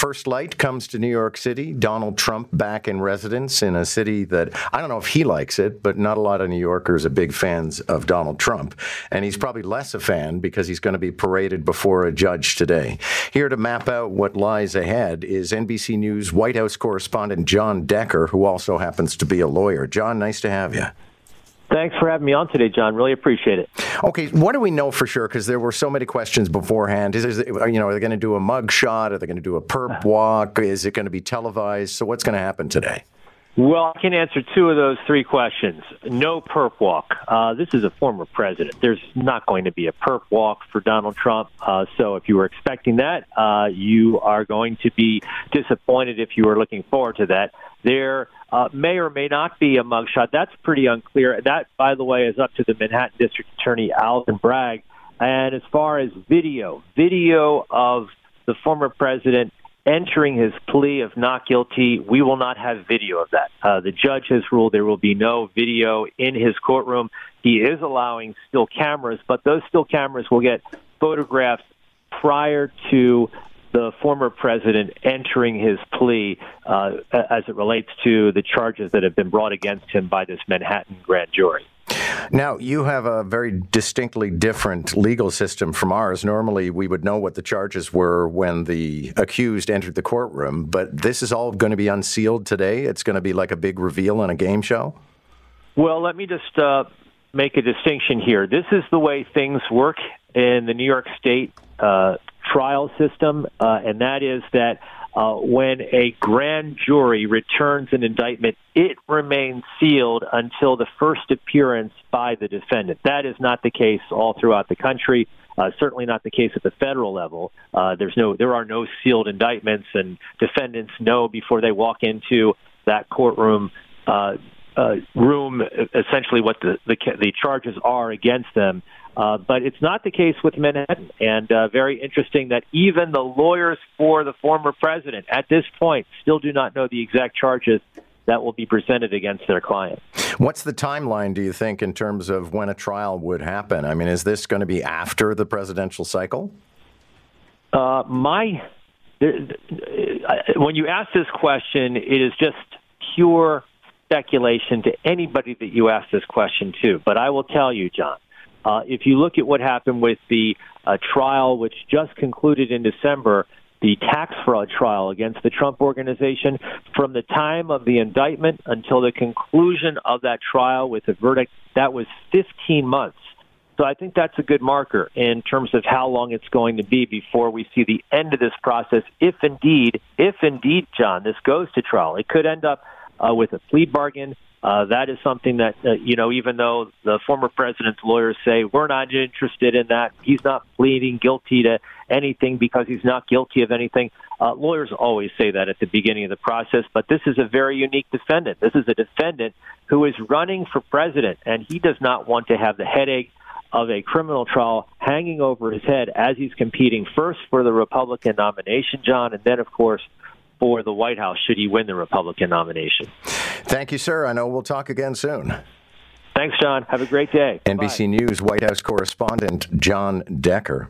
First light comes to New York City. Donald Trump back in residence in a city that I don't know if he likes it, but not a lot of New Yorkers are big fans of Donald Trump. And he's probably less a fan because he's going to be paraded before a judge today. Here to map out what lies ahead is NBC News White House correspondent Jon Decker, who also happens to be a lawyer. Jon, nice to have you. Thanks for having me on today, John. Really appreciate it. Okay, what do we know for sure? Because there were so many questions beforehand. Is, is it, you know, are they going to do a mug shot? Are they going to do a perp walk? Is it going to be televised? So what's going to happen today? Well, I can answer two of those three questions. No perp walk. Uh, this is a former president. There's not going to be a perp walk for Donald Trump. Uh, so if you were expecting that, uh, you are going to be disappointed if you were looking forward to that. There uh, may or may not be a mugshot. That's pretty unclear. That, by the way, is up to the Manhattan District Attorney Alvin Bragg. And as far as video, video of the former president entering his plea of not guilty, we will not have video of that. Uh, the judge has ruled there will be no video in his courtroom. He is allowing still cameras, but those still cameras will get photographs prior to the former president entering his plea uh, as it relates to the charges that have been brought against him by this Manhattan grand jury. Now, you have a very distinctly different legal system from ours. Normally, we would know what the charges were when the accused entered the courtroom, but this is all going to be unsealed today. It's going to be like a big reveal on a game show. Well, let me just uh, make a distinction here. This is the way things work in the New York State uh, trial system, uh, and that is that uh, when a grand jury returns an indictment, it remains sealed until the first appearance by the defendant. That is not the case all throughout the country. Uh, certainly not the case at the federal level. Uh, there's no, there are no sealed indictments, and defendants know before they walk into that courtroom uh, uh, room essentially what the, the the charges are against them. Uh, but it's not the case with Manhattan. And uh, very interesting that even the lawyers for the former president at this point still do not know the exact charges that will be presented against their client. What's the timeline, do you think, in terms of when a trial would happen? I mean, is this going to be after the presidential cycle? Uh, my, when you ask this question, it is just pure speculation to anybody that you ask this question to. But I will tell you, John, uh, if you look at what happened with the uh, trial, which just concluded in December, the tax fraud trial against the Trump organization, from the time of the indictment until the conclusion of that trial with a verdict, that was 15 months. So I think that's a good marker in terms of how long it's going to be before we see the end of this process. If indeed, if indeed, John, this goes to trial, it could end up uh, with a plea bargain. Uh, that is something that, uh, you know, even though the former president's lawyers say we're not interested in that, he's not pleading guilty to anything because he's not guilty of anything. Uh, lawyers always say that at the beginning of the process, but this is a very unique defendant. This is a defendant who is running for president, and he does not want to have the headache of a criminal trial hanging over his head as he's competing first for the Republican nomination, John, and then, of course, for the White House should he win the Republican nomination. Thank you, sir. I know we'll talk again soon. Thanks, John. Have a great day. NBC Bye. News White House correspondent Jon Decker.